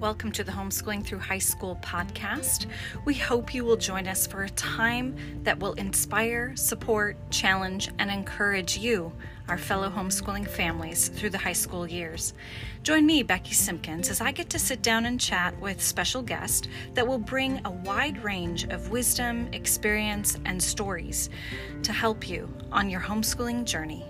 Welcome to the Homeschooling Through High School podcast. We hope you will join us for a time that will inspire, support, challenge, and encourage you, our fellow homeschooling families, through the high school years. Join me, Becky Simkins, as I get to sit down and chat with special guests that will bring a wide range of wisdom, experience, and stories to help you on your homeschooling journey.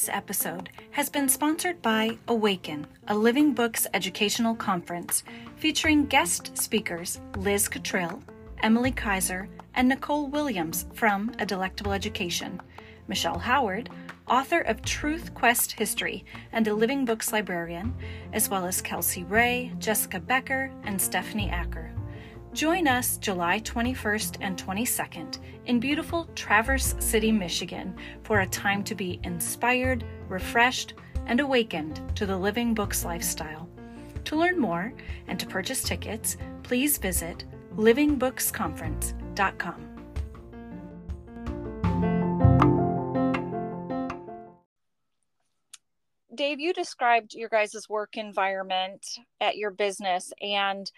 This episode has been sponsored by Awaken, a Living Books educational conference featuring guest speakers Liz Cottrill, Emily Kiser, and Nicole Williams from A Delectable Education, Michelle Howard, author of Truth Quest History and a Living Books librarian, as well as Kelsey Ray, Jessica Becker, and Stephanie Acker. Join us July 21st and 22nd in beautiful Traverse City, Michigan for a time to be inspired, refreshed, and awakened to the Living Books lifestyle. To learn more and to purchase tickets, please visit livingbooksconference.com. Dave, you described your guys' work environment at your business and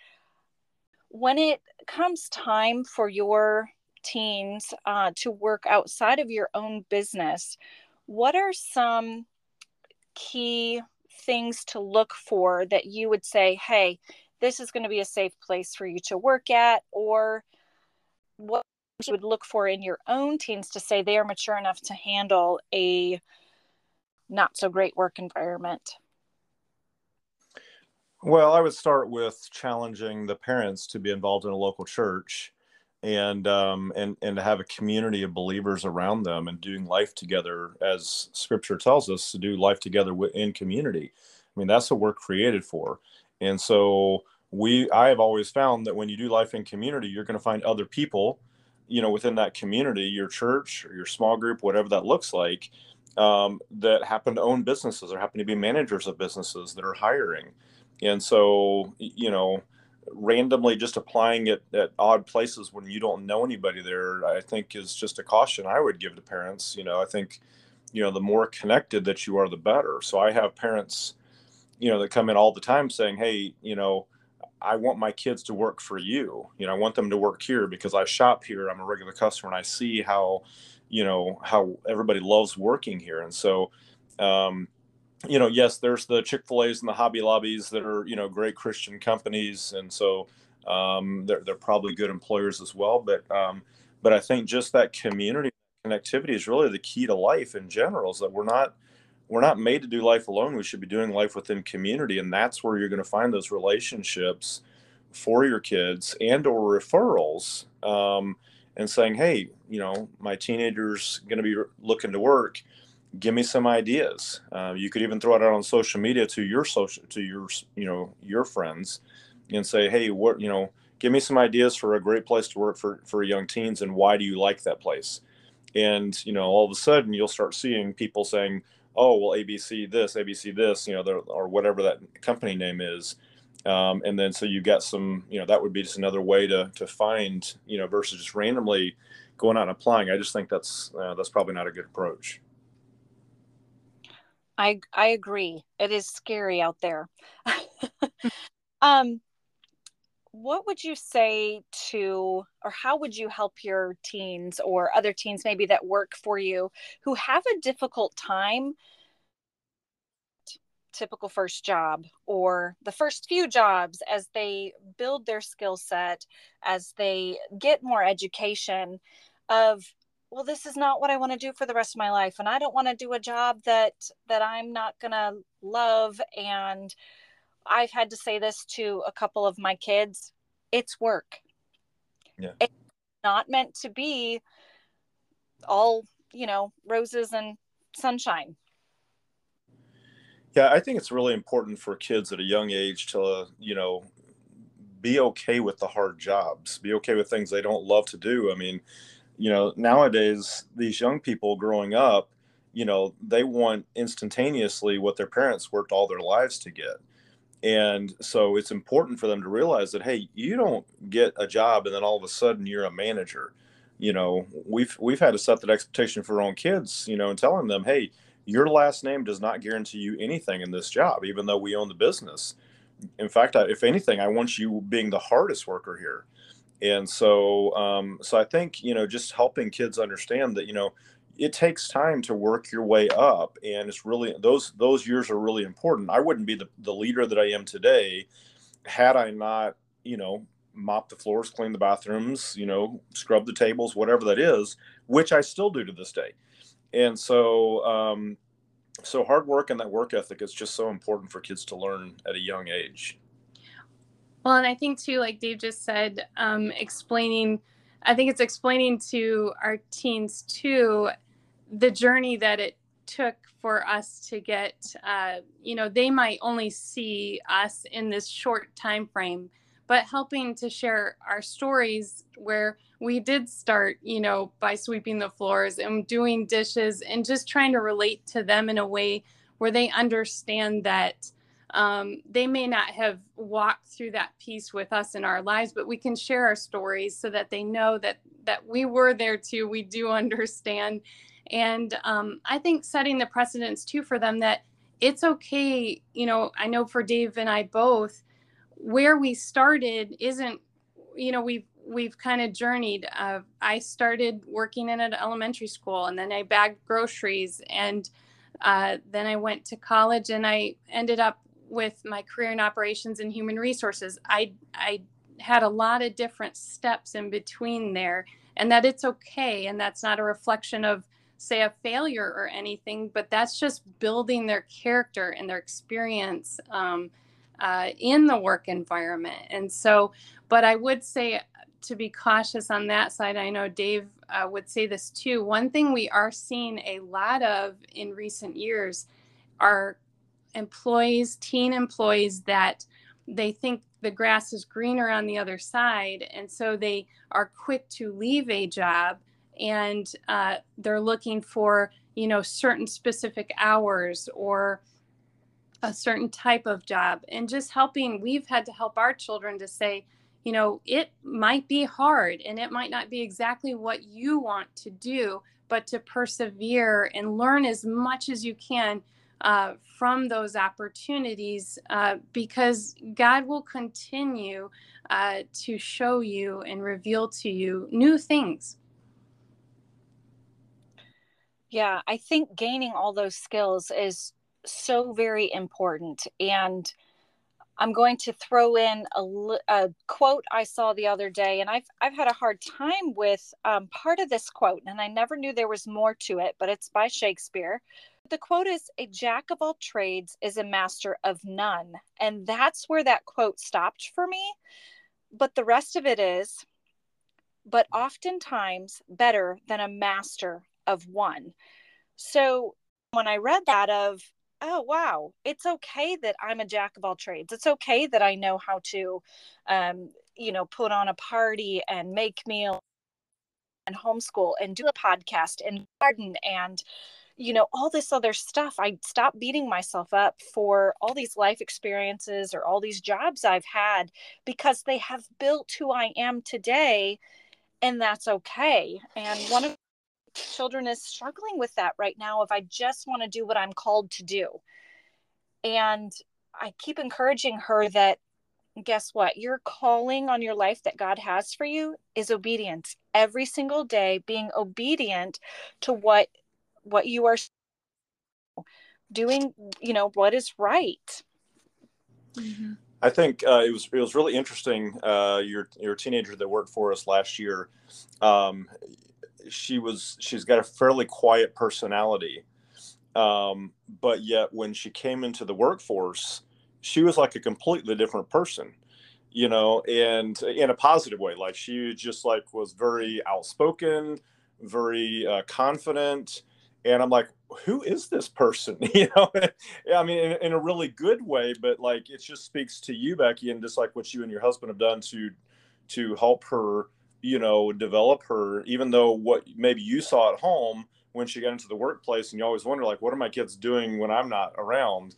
when it comes time for your teens uh, to work outside of your own business, what are some key things to look for that you would say, hey, this is going to be a safe place for you to work at? Or what you would look for in your own teens to say they are mature enough to handle a not so great work environment? Well, I would start with challenging the parents to be involved in a local church and um, and and to have a community of believers around them and doing life together as scripture tells us to do life together in community. I mean, that's what we're created for. And so we I have always found that when you do life in community, you're going to find other people, you know, within that community, your church or your small group, whatever that looks like, um, that happen to own businesses or happen to be managers of businesses that are hiring and so you know randomly just applying it at odd places when you don't know anybody there i think is just a caution i would give to parents. You know i think you know the more connected that you are the better. So i have parents you know that come in all the time saying hey you know i want my kids to work for you. You know i want them to work here because i shop here. I'm a regular customer and i see how you know how everybody loves working here. And so um, you know, yes, there's the Chick Fil A's and the Hobby Lobbies that are you know great Christian companies, and so um, they're they're probably good employers as well. But um, but I think just that community connectivity is really the key to life in general. Is that we're not we're not made to do life alone. We should be doing life within community, and that's where you're going to find those relationships for your kids and or referrals. Um, and saying, hey, you know, my teenager's going to be looking to work give me some ideas. Uh, you could even throw it out on social media to your social to your you know your friends, and say, hey, what you know, give me some ideas for a great place to work for for young teens, and why do you like that place? And you know, all of a sudden, you'll start seeing people saying, oh, well, ABC this, ABC this, you know, or whatever that company name is. Um, and then so you've got some, you know, that would be just another way to to find, you know, versus just randomly going out and applying. I just think that's uh, that's probably not a good approach. I I agree. It is scary out there. um what would you say to or how would you help your teens or other teens maybe that work for you who have a difficult time typical first job or the first few jobs as they build their skill set as they get more education of well this is not what i want to do for the rest of my life and i don't want to do a job that that i'm not going to love and i've had to say this to a couple of my kids it's work. Yeah. It's not meant to be all you know roses and sunshine. Yeah i think it's really important for kids at a young age to you know be okay with the hard jobs be okay with things they don't love to do. I mean you know nowadays these young people growing up you know they want instantaneously what their parents worked all their lives to get. And so it's important for them to realize that hey you don't get a job and then all of a sudden you're a manager. You know we've we've had to set that expectation for our own kids you know and telling them hey your last name does not guarantee you anything in this job even though we own the business. In fact if anything i want you being the hardest worker here and so um, so i think you know just helping kids understand that you know it takes time to work your way up and it's really those those years are really important. I wouldn't be the, the leader that i am today had i not you know mop the floors clean the bathrooms you know scrub the tables whatever that is which i still do to this day. And so um, so hard work and that work ethic is just so important for kids to learn at a young age well and i think too like dave just said um, explaining i think it's explaining to our teens too the journey that it took for us to get uh, you know they might only see us in this short time frame but helping to share our stories where we did start, you know, by sweeping the floors and doing dishes and just trying to relate to them in a way where they understand that um, they may not have walked through that piece with us in our lives, but we can share our stories so that they know that that we were there too. We do understand, and um, I think setting the precedence too for them that it's okay. You know, I know for Dave and I both where we started isn't you know we've we've kind of journeyed uh, i started working in an elementary school and then i bagged groceries and uh, then i went to college and i ended up with my career in operations and human resources i i had a lot of different steps in between there and that it's okay and that's not a reflection of say a failure or anything but that's just building their character and their experience um, uh, in the work environment. And so, but I would say to be cautious on that side. I know Dave uh, would say this too. One thing we are seeing a lot of in recent years are employees, teen employees that they think the grass is greener on the other side. And so they are quick to leave a job and uh, they're looking for, you know, certain specific hours or a certain type of job and just helping we've had to help our children to say you know it might be hard and it might not be exactly what you want to do but to persevere and learn as much as you can uh, from those opportunities uh, because God will continue uh, to show you and reveal to you new things. Yeah, I think gaining all those skills is so very important. And I'm going to throw in a, a, quote I saw the other day, and I've I've had a hard time with um, part of this quote, and I never knew there was more to it, but it's by Shakespeare. The quote is "A jack of all trades is a master of none," and that's where that quote stopped for me. But the rest of it is, but oftentimes better than a master of one. So when I read that of oh wow. It's okay that i'm a jack of all trades. It's okay that i know how to um, you know put on a party and make meals and homeschool and do a podcast and garden and you know all this other stuff. I stop beating myself up for all these life experiences or all these jobs i've had because they have built who i am today and that's okay. And one of children is struggling with that right now if I just want to do what I'm called to do. And I keep encouraging her that guess what? Your calling on your life that God has for you is obedience. Every single day being obedient to what what you are doing, you know, what is right. Mm-hmm. I think uh, it was it was really interesting. Uh, your your teenager that worked for us last year, um, she was she's got a fairly quiet personality. Um, but yet when she came into the workforce she was like a completely different person you know and in a positive way. Like she just like was very outspoken very uh, confident. And i'm like who is this person? You know? I mean in, in, a really good way but like it just speaks to you becky and just like what you and your husband have done to to help her you know develop her even though what maybe you saw at home when she got into the workplace and you always wonder like what are my kids doing when i'm not around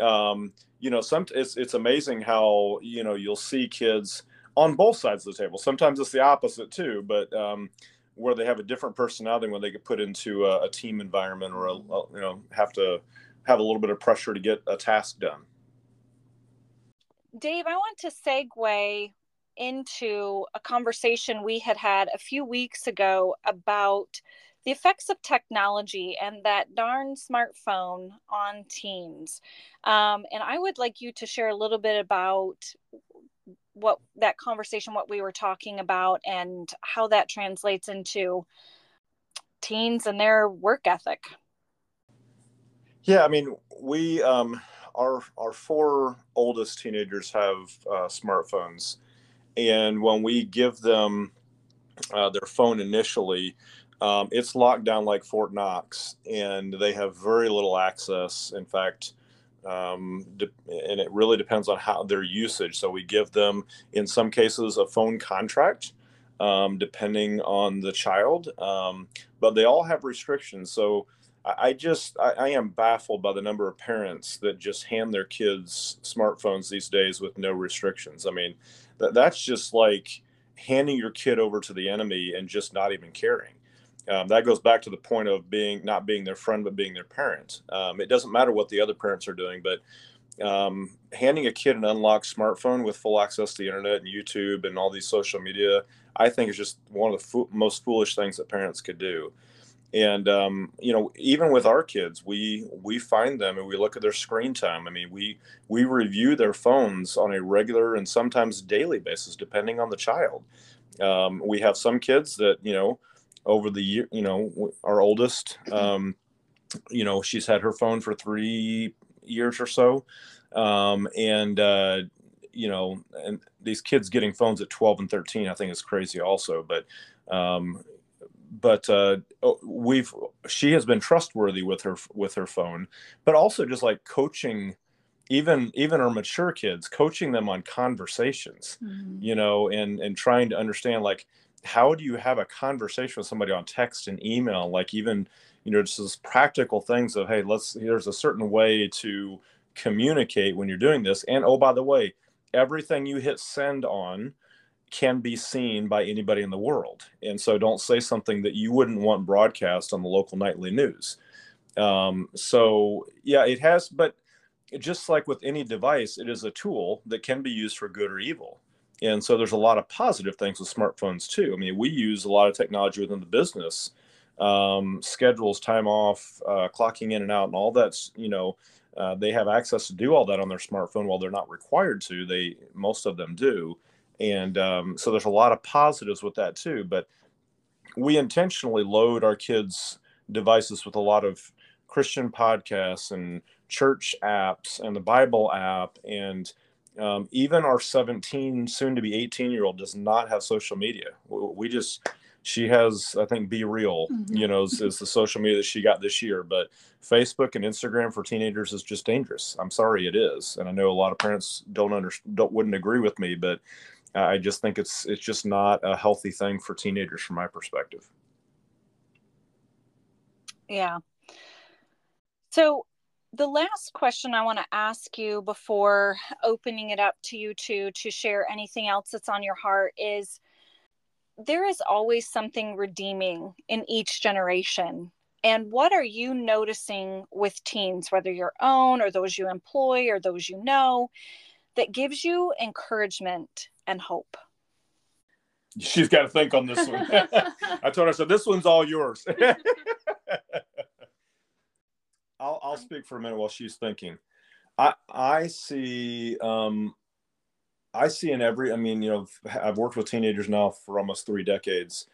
um, you know some it's, it's amazing how you know you'll see kids on both sides of the table sometimes it's the opposite too but um, where they have a different personality when they get put into a, a team environment or a, a, you know have to have a little bit of pressure to get a task done. Dave, I want to segue into a conversation we had had a few weeks ago about the effects of technology and that darn smartphone on teens. Um, and I would like you to share a little bit about what that conversation, what we were talking about, and how that translates into teens and their work ethic. Yeah, I mean, we um, our our four oldest teenagers have uh, smartphones, and when we give them uh, their phone initially, um, it's locked down like Fort Knox, and they have very little access. In fact, um, de- and it really depends on how their usage. So we give them, in some cases, a phone contract, um, depending on the child. Um, but they all have restrictions. So I, I just I, I, am baffled by the number of parents that just hand their kids smartphones these days with no restrictions. I mean, that that's just like handing your kid over to the enemy and just not even caring. Um, that goes back to the point of being not being their friend but being their parent. Um, it doesn't matter what the other parents are doing, but um, handing a kid an unlocked smartphone with full access to the internet and YouTube and all these social media, I think is just one of the fo- most foolish things that parents could do. And um, you know, even with our kids, we we find them and we look at their screen time. I mean, we we review their phones on a regular and sometimes daily basis, depending on the child. Um, we have some kids that you know over the year. You know, our oldest, um, you know, she's had her phone for three years or so, um, and uh, you know, and these kids getting phones at 12 and 13, I think is crazy also. But um, but uh, we've she has been trustworthy with her with her phone, but also just like coaching even even our mature kids coaching them on conversations mm-hmm. you know and and trying to understand like how do you have a conversation with somebody on text and email like even you know just those practical things of hey let's there's a certain way to communicate when you're doing this and oh by the way everything you hit send on can be seen by anybody in the world and so don't say something that you wouldn't want broadcast on the local nightly news um, so yeah it has but just like with any device it is a tool that can be used for good or evil and so there's a lot of positive things with smartphones too. I mean, we use a lot of technology within the business, um, schedules, time off, uh, clocking in and out, and all that's you know uh, they have access to do all that on their smartphone while they're not required to. They most of them do, and um, so there's a lot of positives with that too. But we intentionally load our kids' devices with a lot of Christian podcasts and church apps and the Bible app and um, even our 17, soon to be 18 year old does not have social media. We just, she has, I think, BeReal, mm-hmm. you know, is, is, the social media that she got this year. But Facebook and Instagram for teenagers is just dangerous. I'm sorry, it is, and I know a lot of parents don't under don't wouldn't agree with me, but I just think it's it's just not a healthy thing for teenagers, from my perspective. Yeah. So the last question I want to ask you before opening it up to you two to share anything else that's on your heart is there is always something redeeming in each generation. And what are you noticing with teens, whether your own or those you employ or those you know, that gives you encouragement and hope? She's got to think on this one. I told her, so this one's all yours. I'll I'll speak for a minute while she's thinking. I I see um I see in every I mean, you know, I've worked with teenagers now for almost three decades.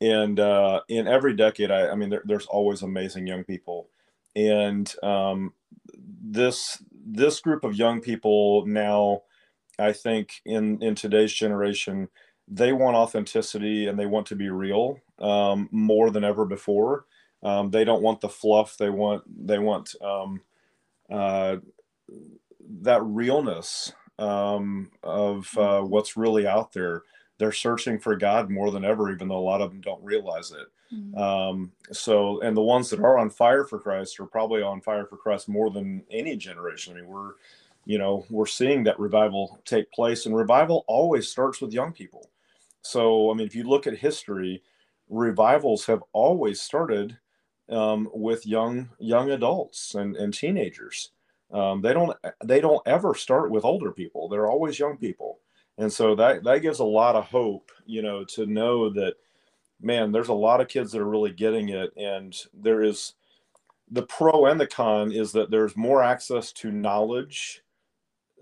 And uh, in every decade, I, I mean, there, there's always amazing young people, and um, this this group of young people now, I think in in today's generation, they want authenticity and they want to be real um, more than ever before. Um, they don't want the fluff. They want they want um, uh, that realness um, of uh, what's really out there. They're searching for God more than ever, even though a lot of them don't realize it. Mm-hmm. Um, so, and the ones that are on fire for Christ are probably on fire for Christ more than any generation. I mean, we're, you know, we're seeing that revival take place, and revival always starts with young people. So, I mean, if you look at history, revivals have always started um, with young young adults and, and teenagers. Um, they don't they don't ever start with older people. They're always young people, and so that that gives a lot of hope, you know, to know that man, there's a lot of kids that are really getting it, and there is the pro and the con is that there's more access to knowledge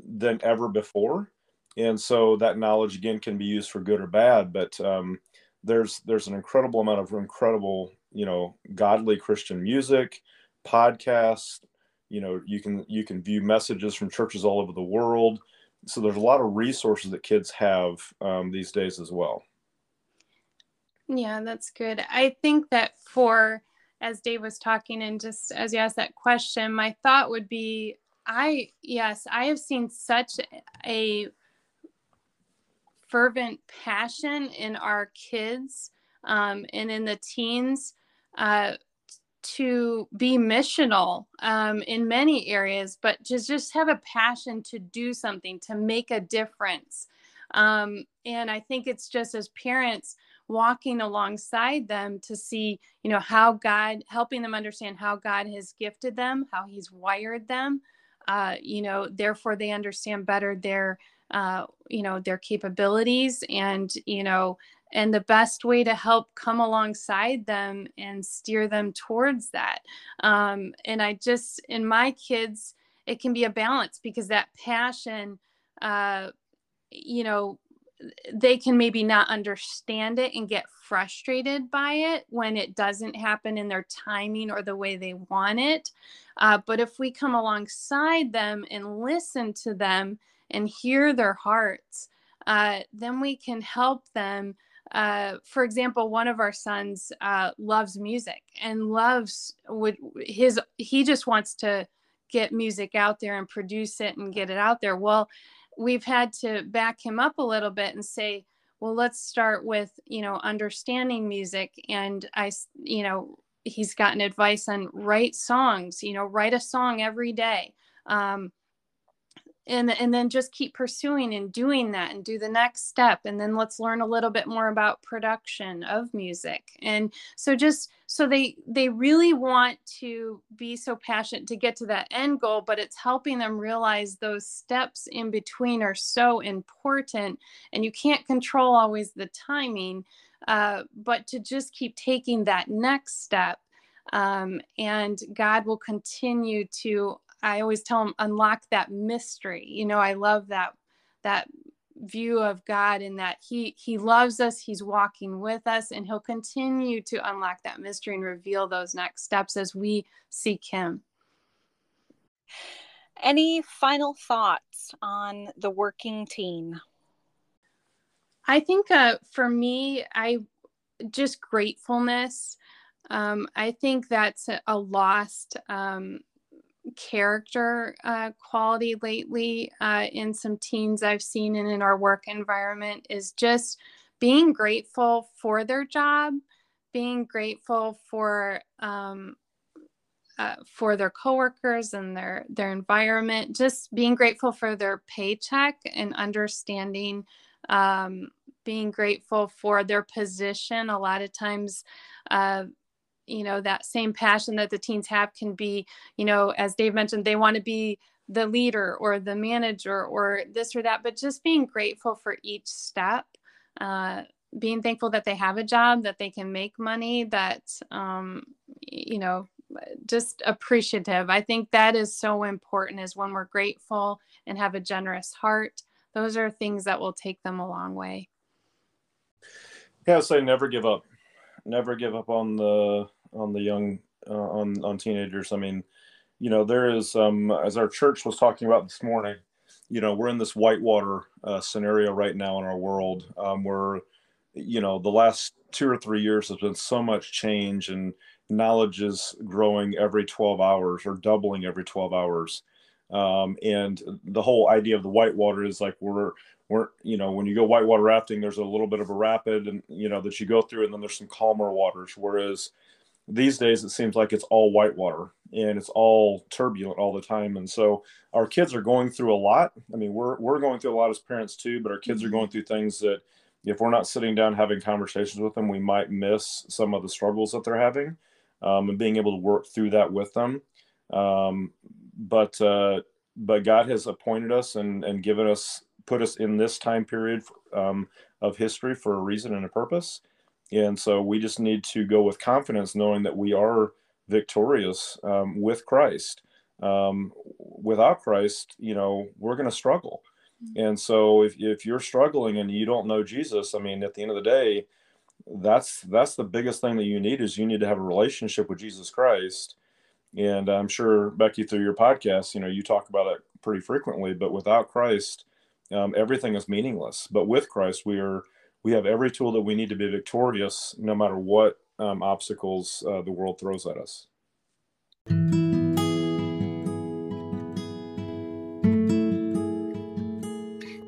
than ever before. And so that knowledge again can be used for good or bad. But um, there's there's an incredible amount of incredible you know godly christian music podcasts you know you can you can view messages from churches all over the world. So there's a lot of resources that kids have um, these days as well yeah that's good i think that for as dave was talking and just as you asked that question my thought would be i yes i have seen such a fervent passion in our kids um, and in the teens uh, to be missional um, in many areas, but to just have a passion to do something, to make a difference. Um, and I think it's just as parents walking alongside them to see, you know, how God, helping them understand how God has gifted them, how He's wired them. Uh, you know, therefore they understand better their uh, you know their capabilities and you know and the best way to help come alongside them and steer them towards that um, and i just in my kids it can be a balance because that passion uh, you know they can maybe not understand it and get frustrated by it when it doesn't happen in their timing or the way they want it. Uh, but if we come alongside them and listen to them and hear their hearts, uh, then we can help them. Uh, for example, one of our sons uh, loves music and loves would his he just wants to get music out there and produce it and get it out there. Well, we've had to back him up a little bit and say, well, let's start with you know understanding music. And I, you know, he's gotten advice on write songs. You know, write a song every day. Um, and and then just keep pursuing and doing that and do the next step and then let's learn a little bit more about production of music. And so just so they they really want to be so passionate to get to that end goal but it's helping them realize those steps in between are so important and you can't control always the timing uh, but to just keep taking that next step um, and god will continue to I always tell them unlock that mystery. You know, I love that that view of God in that he he loves us, he's walking with us and he'll continue to unlock that mystery and reveal those next steps as we seek him. Any final thoughts on the working teen? I think uh, for me, I just gratefulness. Um, I think that's a, a lost um, character uh, quality lately uh, in some teens I've seen and in our work environment is just being grateful for their job, being grateful for um, uh, for their coworkers and their their environment, just being grateful for their paycheck and understanding. Um, being grateful for their position. A lot of times, uh, you know that same passion that the teens have can be you know as dave mentioned they want to be the leader or the manager or this or that but just being grateful for each step uh, being thankful that they have a job that they can make money that um, you know just appreciative. I think that is so important is when we're grateful and have a generous heart those are things that will take them a long way. Yeah say never give up. Never give up on the on the young uh, on on teenagers. I mean, you know, there is um, as our church was talking about this morning. You know, we're in this whitewater uh, scenario right now in our world um, where, you know, the last two or three years has been so much change and knowledge is growing every 12 hours or doubling every 12 hours. Um, and the whole idea of the whitewater is like we're we're you know when you go whitewater rafting there's a little bit of a rapid and you know that you go through and then there's some calmer waters whereas these days it seems like it's all whitewater and it's all turbulent all the time and so our kids are going through a lot i mean we're we're going through a lot as parents too but our kids are mm-hmm. going through things that if we're not sitting down having conversations with them, we might miss some of the struggles that they're having um, and being able to work through that with them. Um, but uh, but God has appointed us and, and given us put us in this time period um, of history for a reason and a purpose. And so we just need to go with confidence, knowing that we are victorious um, with Christ. Um, without Christ, you know, we're going to struggle. Mm-hmm. And so if, if you're struggling and you don't know Jesus, I mean, at the end of the day, that's that's the biggest thing that you need is you need to have a relationship with Jesus Christ. And I'm sure Becky, through your podcast, you know, you talk about it pretty frequently. But without Christ, um, everything is meaningless. But with Christ, we are we have every tool that we need to be victorious, no matter what um, obstacles uh, the world throws at us.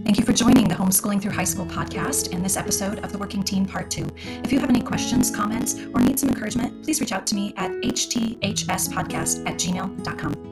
Thank you for joining the Homeschooling Through High School podcast and this episode of the Working Teen Part 2. If you have any questions, comments, or need some encouragement, please reach out to me at hthspodcast at gmail.com.